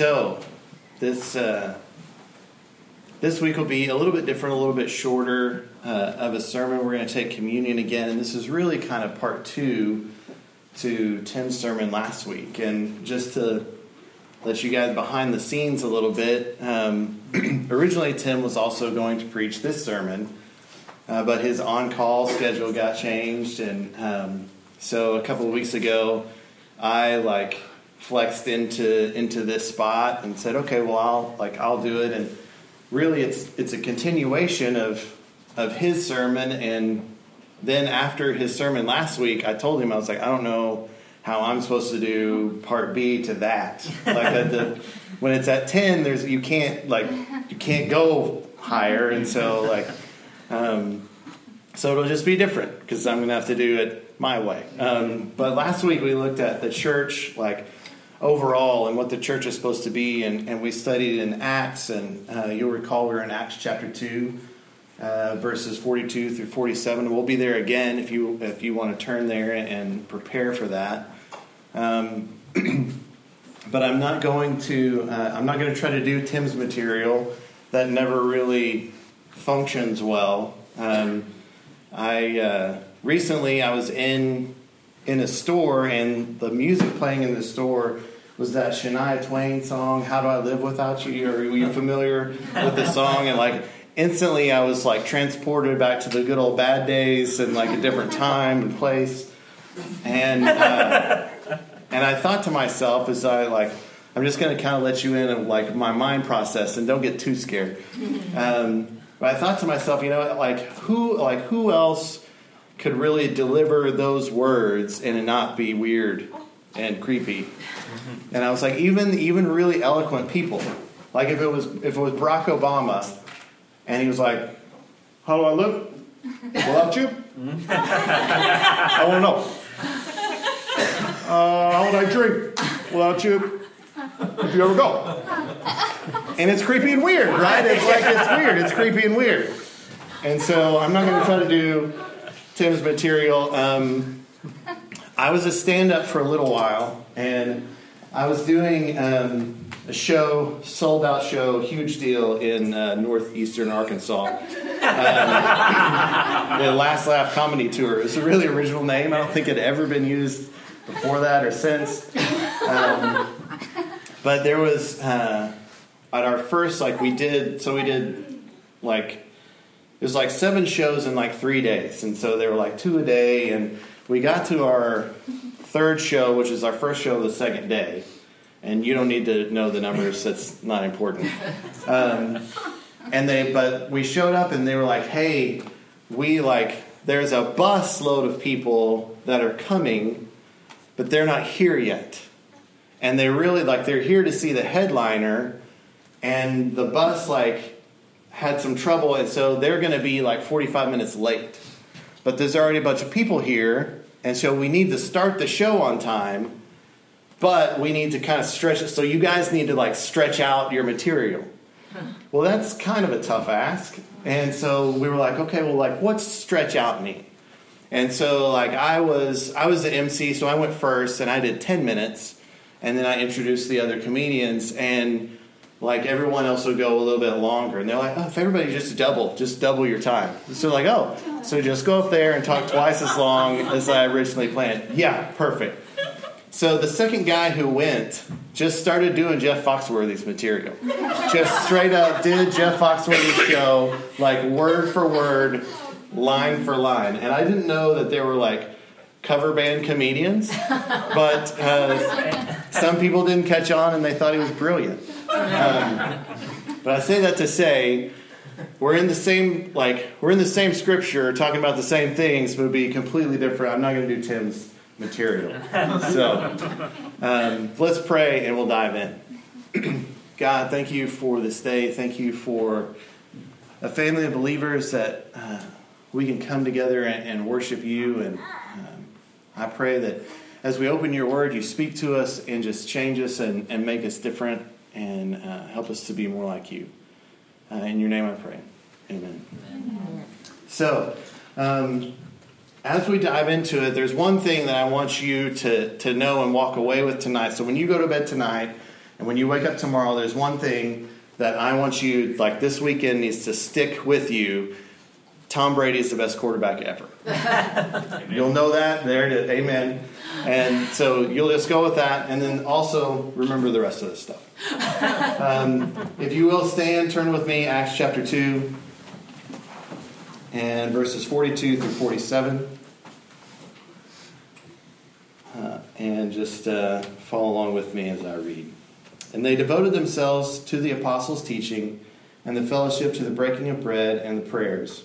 So, this uh, this week will be a little bit different, a little bit shorter uh, of a sermon. We're going to take communion again, and this is really kind of part two to Tim's sermon last week. And just to let you guys behind the scenes a little bit, um, originally Tim was also going to preach this sermon, uh, but his on-call schedule got changed, and um, so a couple of weeks ago, I like flexed into into this spot and said, okay, well, I'll like I'll do it, and really, it's it's a continuation of of his sermon, and then after his sermon last week, I told him I was like, I don't know how I'm supposed to do part B to that. Like the, when it's at ten, there's you can't like you can't go higher, and so like. Um, so it'll just be different because I'm going to have to do it my way. Um, but last week we looked at the church, like overall, and what the church is supposed to be, and, and we studied in Acts, and uh, you'll recall we are in Acts chapter two, uh, verses 42 through 47. We'll be there again if you if you want to turn there and prepare for that. Um, but I'm not going to uh, I'm not going to try to do Tim's material that never really functions well. Um, I uh, recently I was in in a store and the music playing in the store was that Shania Twain song "How Do I Live Without You." Are you familiar with the song? And like instantly, I was like transported back to the good old bad days and like a different time and place. And uh, and I thought to myself as I like. I'm just going to kind of let you in on like my mind process and don't get too scared. Um, but I thought to myself, you know, like who, like who else could really deliver those words and not be weird and creepy? And I was like, even even really eloquent people, like if it was if it was Barack Obama, and he was like, "How do I live without you?" I want to know. Uh, how would I drink without you? If you ever go and it's creepy and weird, right? It's like it's weird. It's creepy and weird. And so I'm not going to try to do Tim's material. Um, I was a stand-up for a little while, and I was doing um, a show, sold-out show, huge deal in uh, northeastern Arkansas. Um, the Last Laugh Comedy Tour. It's a really original name. I don't think it had ever been used before that or since. Um, but there was. Uh, at our first like we did so we did like it was like seven shows in like three days and so they were like two a day and we got to our third show which is our first show of the second day and you don't need to know the numbers that's not important. Um, and they but we showed up and they were like hey we like there's a bus load of people that are coming but they're not here yet. And they really like they're here to see the headliner and the bus like had some trouble and so they're going to be like 45 minutes late. But there's already a bunch of people here and so we need to start the show on time but we need to kind of stretch it so you guys need to like stretch out your material. Well that's kind of a tough ask. And so we were like okay well like what's stretch out mean and so like i was i was the mc so i went first and i did 10 minutes. And then i introduced the other comedians and like everyone else would go a little bit longer. And they're like, oh, if everybody just double, just double your time. So like, oh, so just go up there and talk twice as long as I originally planned. Yeah, perfect. So the second guy who went just started doing Jeff Foxworthy's material. Just straight up did Jeff Foxworthy's show, like word for word, line for line. And I didn't know that there were like cover band comedians, but uh, some people didn't catch on and they thought he was brilliant. Um, but I say that to say we're in the same like we're in the same scripture talking about the same things, but it'd be completely different. I'm not going to do Tim's material. So um, let's pray and we'll dive in. God, thank you for this day. Thank you for a family of believers that uh, we can come together and, and worship you. And um, I pray that as we open your word, you speak to us and just change us and, and make us different and uh, help us to be more like you. Uh, in your name I pray. Amen. Amen. So, um, as we dive into it, there's one thing that I want you to, to know and walk away with tonight. So, when you go to bed tonight, And when you wake up tomorrow, there's one thing that I want you, like this weekend, needs to stick with you. Tom Brady is the best quarterback ever. you'll know that. There it is. Amen. And so you'll just go with that. And then also remember the rest of this stuff. Um, if you will stand, turn with me, Acts chapter 2 and verses 42 through 47. Uh, and just uh, follow along with me as I read. And they devoted themselves to the apostles' teaching and the fellowship, to the breaking of bread and the prayers.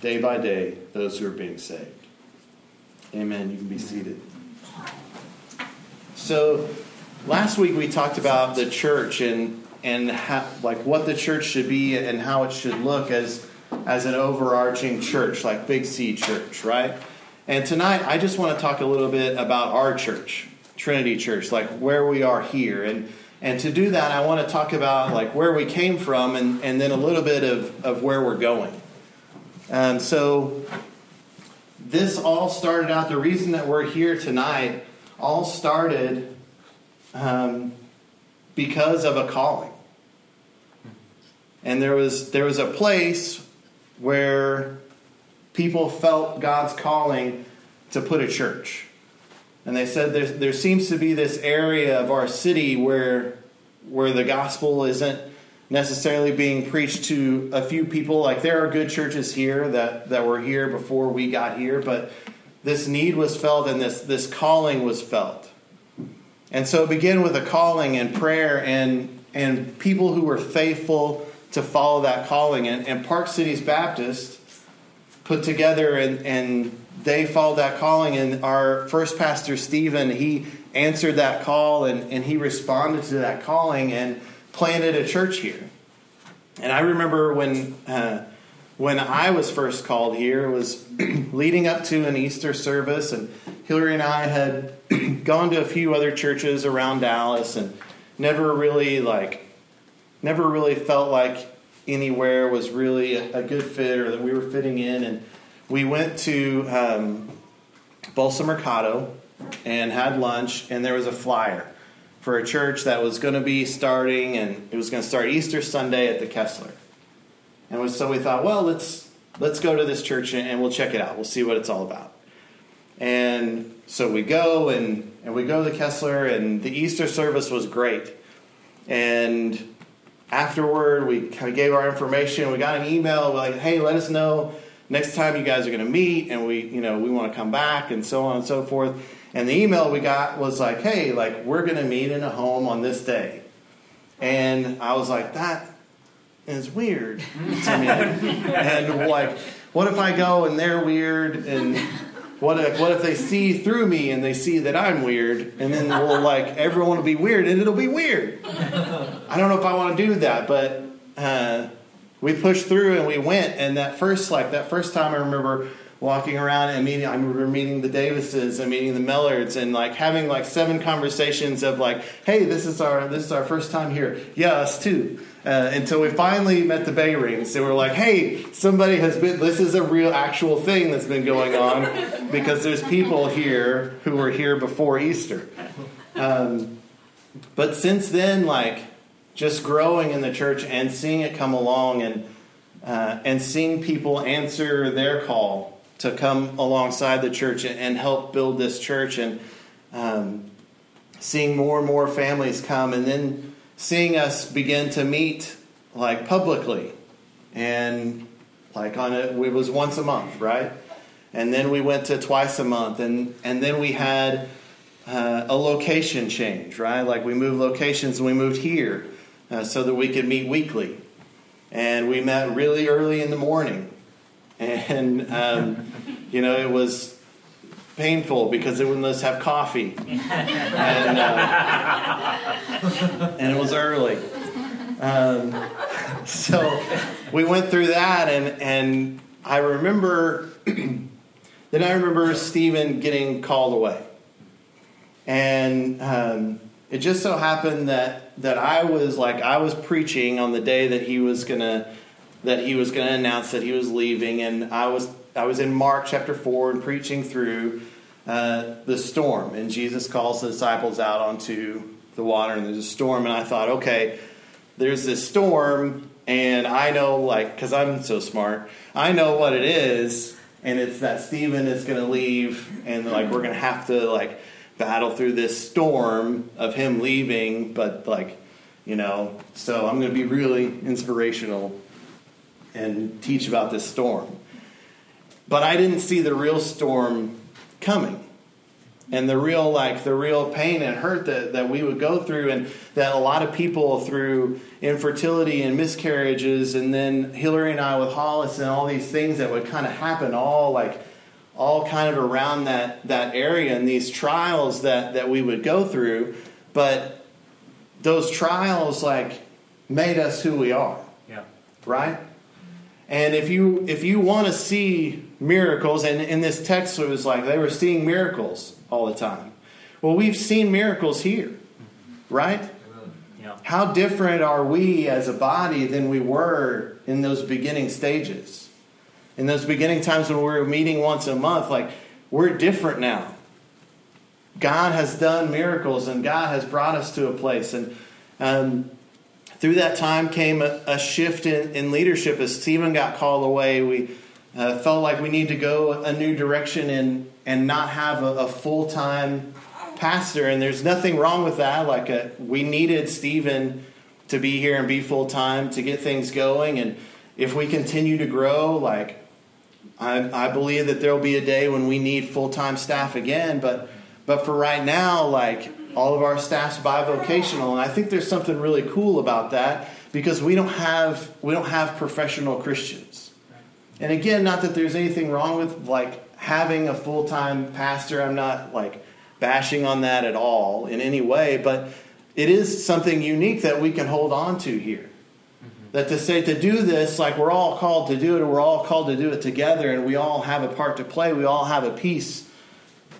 day by day, those who are being saved. Amen. You can be seated. So, last week we talked about the church and and how, like what the church should be and how it should look as as an overarching church, like Big C Church, right? And tonight, I just want to talk a little bit about our church, Trinity Church, like where we are here. And, and to do that, I want to talk about like where we came from and, and then a little bit of, of where we're going. And so this all started out, the reason that we're here tonight all started um, because of a calling. And there was, there was a place where people felt God's calling to put a church. And they said there, there seems to be this area of our city where, where the gospel isn't necessarily being preached to a few people. Like there are good churches here that, that were here before we got here, but this need was felt and this, this calling was felt. And so it began with a calling and prayer and, and people who were faithful to follow that calling. And, and Park Cities Baptist put together and, and they followed that calling. And our first pastor, Stephen, he answered that call and, and he responded to that calling and planted a church here. And I remember when, uh, when I was first called here, was leading up to an Easter service, and Hillary and I had gone to a few other churches around Dallas and never really like, never really felt like anywhere was really a, a, good fit or that we were fitting in. And we went to um, Bolsa Mercado and had lunch, and there was a flyer for a church that was going to be starting, and it was going to start Easter Sunday at the Kessler. And so we thought, well, let's let's go to this church and we'll check it out. We'll see what it's all about. And so we go and, and we go to the Kessler, and the Easter service was great. And afterward, we kind of gave our information. We got an email like, "Hey, let us know next time you guys are going to meet, and we, you know, we want to come back, and so on and so forth." And the email we got was like, "Hey, like we're going to meet in a home on this day," and I was like, "That is weird to me," and like, what if I go and they're weird and what if, what if they see through me and they see that I'm weird, and then we'll like everyone will be weird and it'll be weird. I don't know if I want to do that, but uh, we pushed through and we went. And that first like that first time, I remember walking around and meeting. I remember meeting the Davises and meeting the Mellards and like having like seven conversations of like, hey, this is our this is our first time here. Yeah, us too. Uh, until we finally met the Bay Rings. They were like, hey, somebody has been, this is a real actual thing that's been going on because there's people here who were here before Easter. Um, but since then, like, just growing in the church and seeing it come along and, uh, and seeing people answer their call to come alongside the church and help build this church and um, seeing more and more families come and then seeing us begin to meet like publicly and like on it it was once a month right? And then we went to twice a month and and then we had uh, a location change right? Like we moved locations and we moved here uh, so that we could meet weekly. And we met really early in the morning and um, you know it was painful because they wouldn't let us have coffee, and, uh, and it was early. Um, so we went through that, and and I remember. then I remember Stephen getting called away, and um, it just so happened that that I was like I was preaching on the day that he was gonna that he was gonna announce that he was leaving, and I was I was in Mark chapter four and preaching through uh, the storm, and Jesus calls the disciples out onto the water, and there's a storm, and I thought, okay, there's this storm, and I know like because I'm so smart, I know what it is, and it's that Stephen is going to leave, and like we're going to have to like battle through this storm of him leaving, but like, you know, so I'm going to be really inspirational and teach about this storm. But I didn't see the real storm coming. And the real like the real pain and hurt that, that we would go through and that a lot of people through infertility and miscarriages and then Hillary and I with Hollis and all these things that would kind of happen all like all kind of around that, that area and these trials that, that we would go through. But those trials like made us who we are. Yeah. Right? And if you if you want to see miracles, and in this text it was like they were seeing miracles all the time. Well, we've seen miracles here, right? Yeah. How different are we as a body than we were in those beginning stages? in those beginning times when we were meeting once a month, like we're different now. God has done miracles and God has brought us to a place. And um, through that time came a, a shift in, in, leadership as Stephen got called away. We uh, felt like we need to go a new direction and, and not have a, a full time pastor. And there's nothing wrong with that. Like a, uh, we needed Stephen to be here and be full time to get things going. And if we continue to grow, like I, I believe that there will be a day when we need full time staff again, but but for right now, like all of our staff's bivocational, and I think there's something really cool about that because we don't have we don't have professional Christians. And again, not that there's anything wrong with like having a full time pastor. I'm not like bashing on that at all in any way, but it is something unique that we can hold on to here. Mm-hmm. That to say to do this, like we're all called to do it, and we're all called to do it together, and we all have a part to play, we all have a piece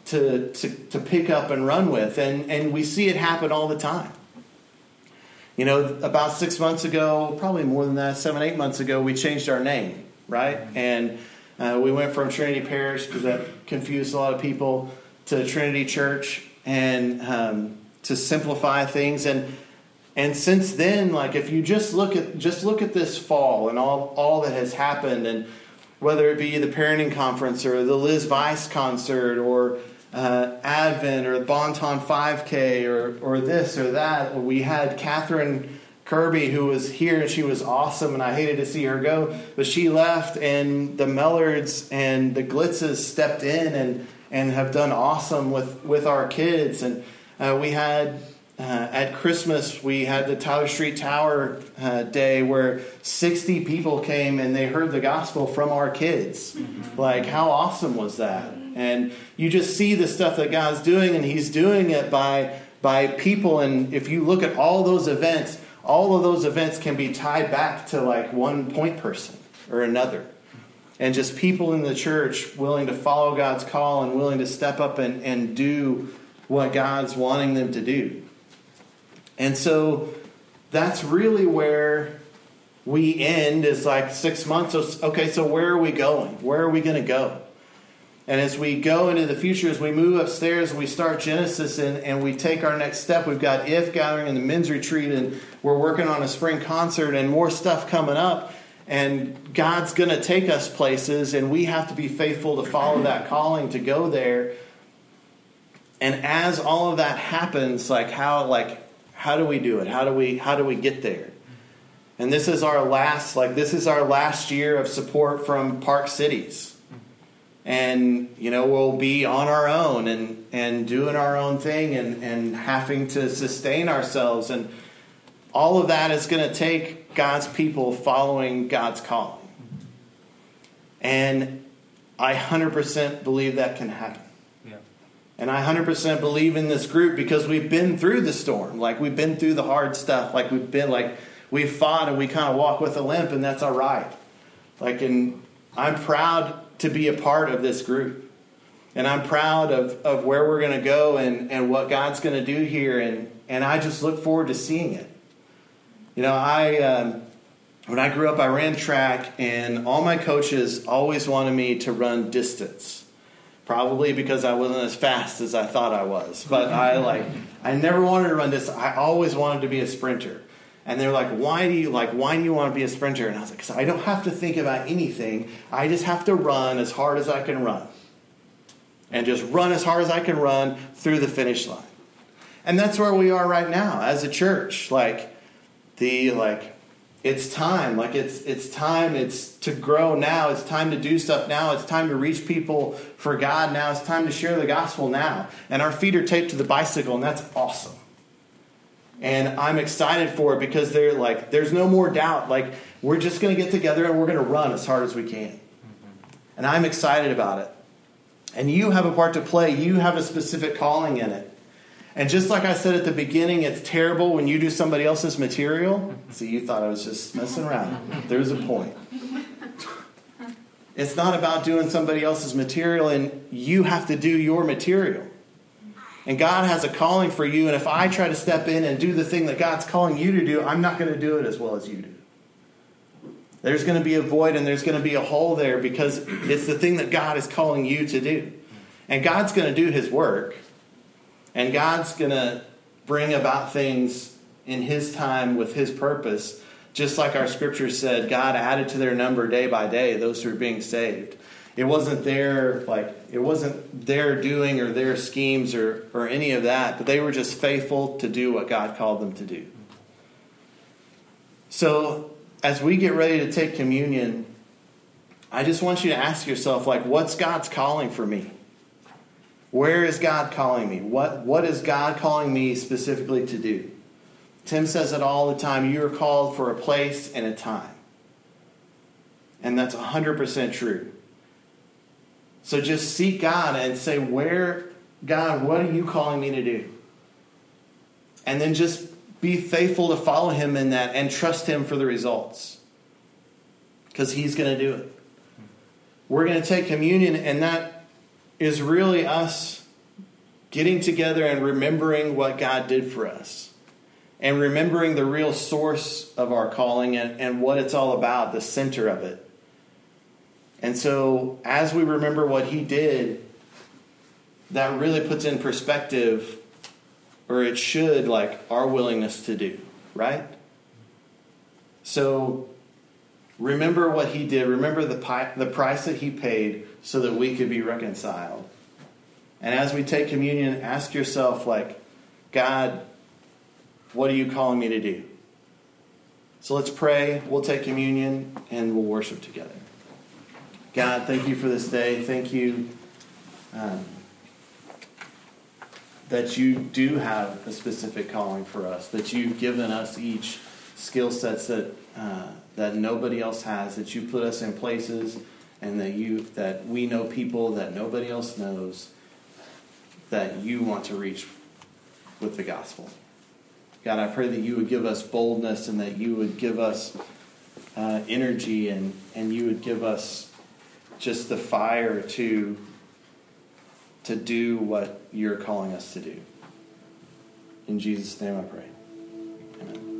to, to, to pick up and run with. And, and we see it happen all the time. You know, about six months ago, probably more than that, seven, eight months ago, we changed our name, right? And uh, we went from Trinity Parish, because that confused a lot of people, to Trinity Church, and um, to simplify things. And and since then, like if you just look at just look at this fall and all all that has happened, and whether it be the parenting conference or the Liz Weiss concert or uh, Advent or the Bonton 5K or or this or that, we had Catherine Kirby who was here and she was awesome, and I hated to see her go, but she left, and the Mellards and the Glitzes stepped in and and have done awesome with with our kids, and uh, we had uh, at Christmas, we had the Tyler Street Tower uh, day where 60 people came and they heard the gospel from our kids. Mm-hmm. Like, how awesome was that? And you just see the stuff that God's doing, and He's doing it by, by people. And if you look at all those events, all of those events can be tied back to like one point person or another. And just people in the church willing to follow God's call and willing to step up and, and do what God's wanting them to do. And so that's really where we end is like six months. Okay, so where are we going? Where are we going to go? And as we go into the future, as we move upstairs, we start Genesis and, and we take our next step. We've got IF gathering in the men's retreat, and we're working on a spring concert and more stuff coming up. And God's going to take us places, and we have to be faithful to follow that calling to go there. And as all of that happens, like how, like, how do we do it? How do we how do we get there? And this is our last like this is our last year of support from Park Cities. And you know, we'll be on our own and and doing our own thing and and having to sustain ourselves and all of that is going to take God's people following God's calling. And I 100% believe that can happen. Yeah. And I 100% believe in this group because we've been through the storm. Like, we've been through the hard stuff. Like, we've been, like, we've fought and we kind of walk with a limp, and that's all right. Like, and I'm proud to be a part of this group. And I'm proud of, of where we're going to go and, and what God's going to do here. And, and I just look forward to seeing it. You know, I, um, when I grew up, I ran track, and all my coaches always wanted me to run distance probably because I wasn't as fast as I thought I was. But I like I never wanted to run this. I always wanted to be a sprinter. And they're like, "Why do you like why do you want to be a sprinter?" And I was like, "Cuz I don't have to think about anything. I just have to run as hard as I can run." And just run as hard as I can run through the finish line. And that's where we are right now as a church. Like the like it's time like it's it's time it's to grow now it's time to do stuff now it's time to reach people for god now it's time to share the gospel now and our feet are taped to the bicycle and that's awesome and i'm excited for it because they're like there's no more doubt like we're just going to get together and we're going to run as hard as we can and i'm excited about it and you have a part to play you have a specific calling in it and just like I said at the beginning, it's terrible when you do somebody else's material. See, you thought I was just messing around. There's a point. It's not about doing somebody else's material, and you have to do your material. And God has a calling for you, and if I try to step in and do the thing that God's calling you to do, I'm not going to do it as well as you do. There's going to be a void and there's going to be a hole there because it's the thing that God is calling you to do. And God's going to do his work. And God's going to bring about things in His time with His purpose. Just like our scripture said, God added to their number day by day those who are being saved. It wasn't their like it wasn't their doing or their schemes or, or any of that, but they were just faithful to do what God called them to do. So as we get ready to take communion, I just want you to ask yourself, like, what's God's calling for me? Where is God calling me? What, what is God calling me specifically to do? Tim says it all the time. You are called for a place and a time. And that's 100% true. So just seek God and say, Where, God, what are you calling me to do? And then just be faithful to follow Him in that and trust Him for the results. Because He's going to do it. We're going to take communion, and that is really us getting together and remembering what God did for us and remembering the real source of our calling and, and what it's all about, the center of it. And so, as we remember what He did, that really puts in perspective, or it should, like our willingness to do, right? So, remember what He did. Remember the, pi- the price that He paid so that we could be reconciled. And as we take communion, ask yourself, like, God, what are you calling me to do? So let's pray, we'll take communion, and we'll worship together. God, thank you for this day. Thank you um, that you do have a specific calling for us, that you've given us each skill sets that, uh, that nobody else has, that you put us in places and that you that we know people that nobody else knows that you want to reach with the gospel. God, I pray that you would give us boldness and that you would give us uh, energy and, and you would give us just the fire to, to do what you're calling us to do. In Jesus' name I pray. Amen.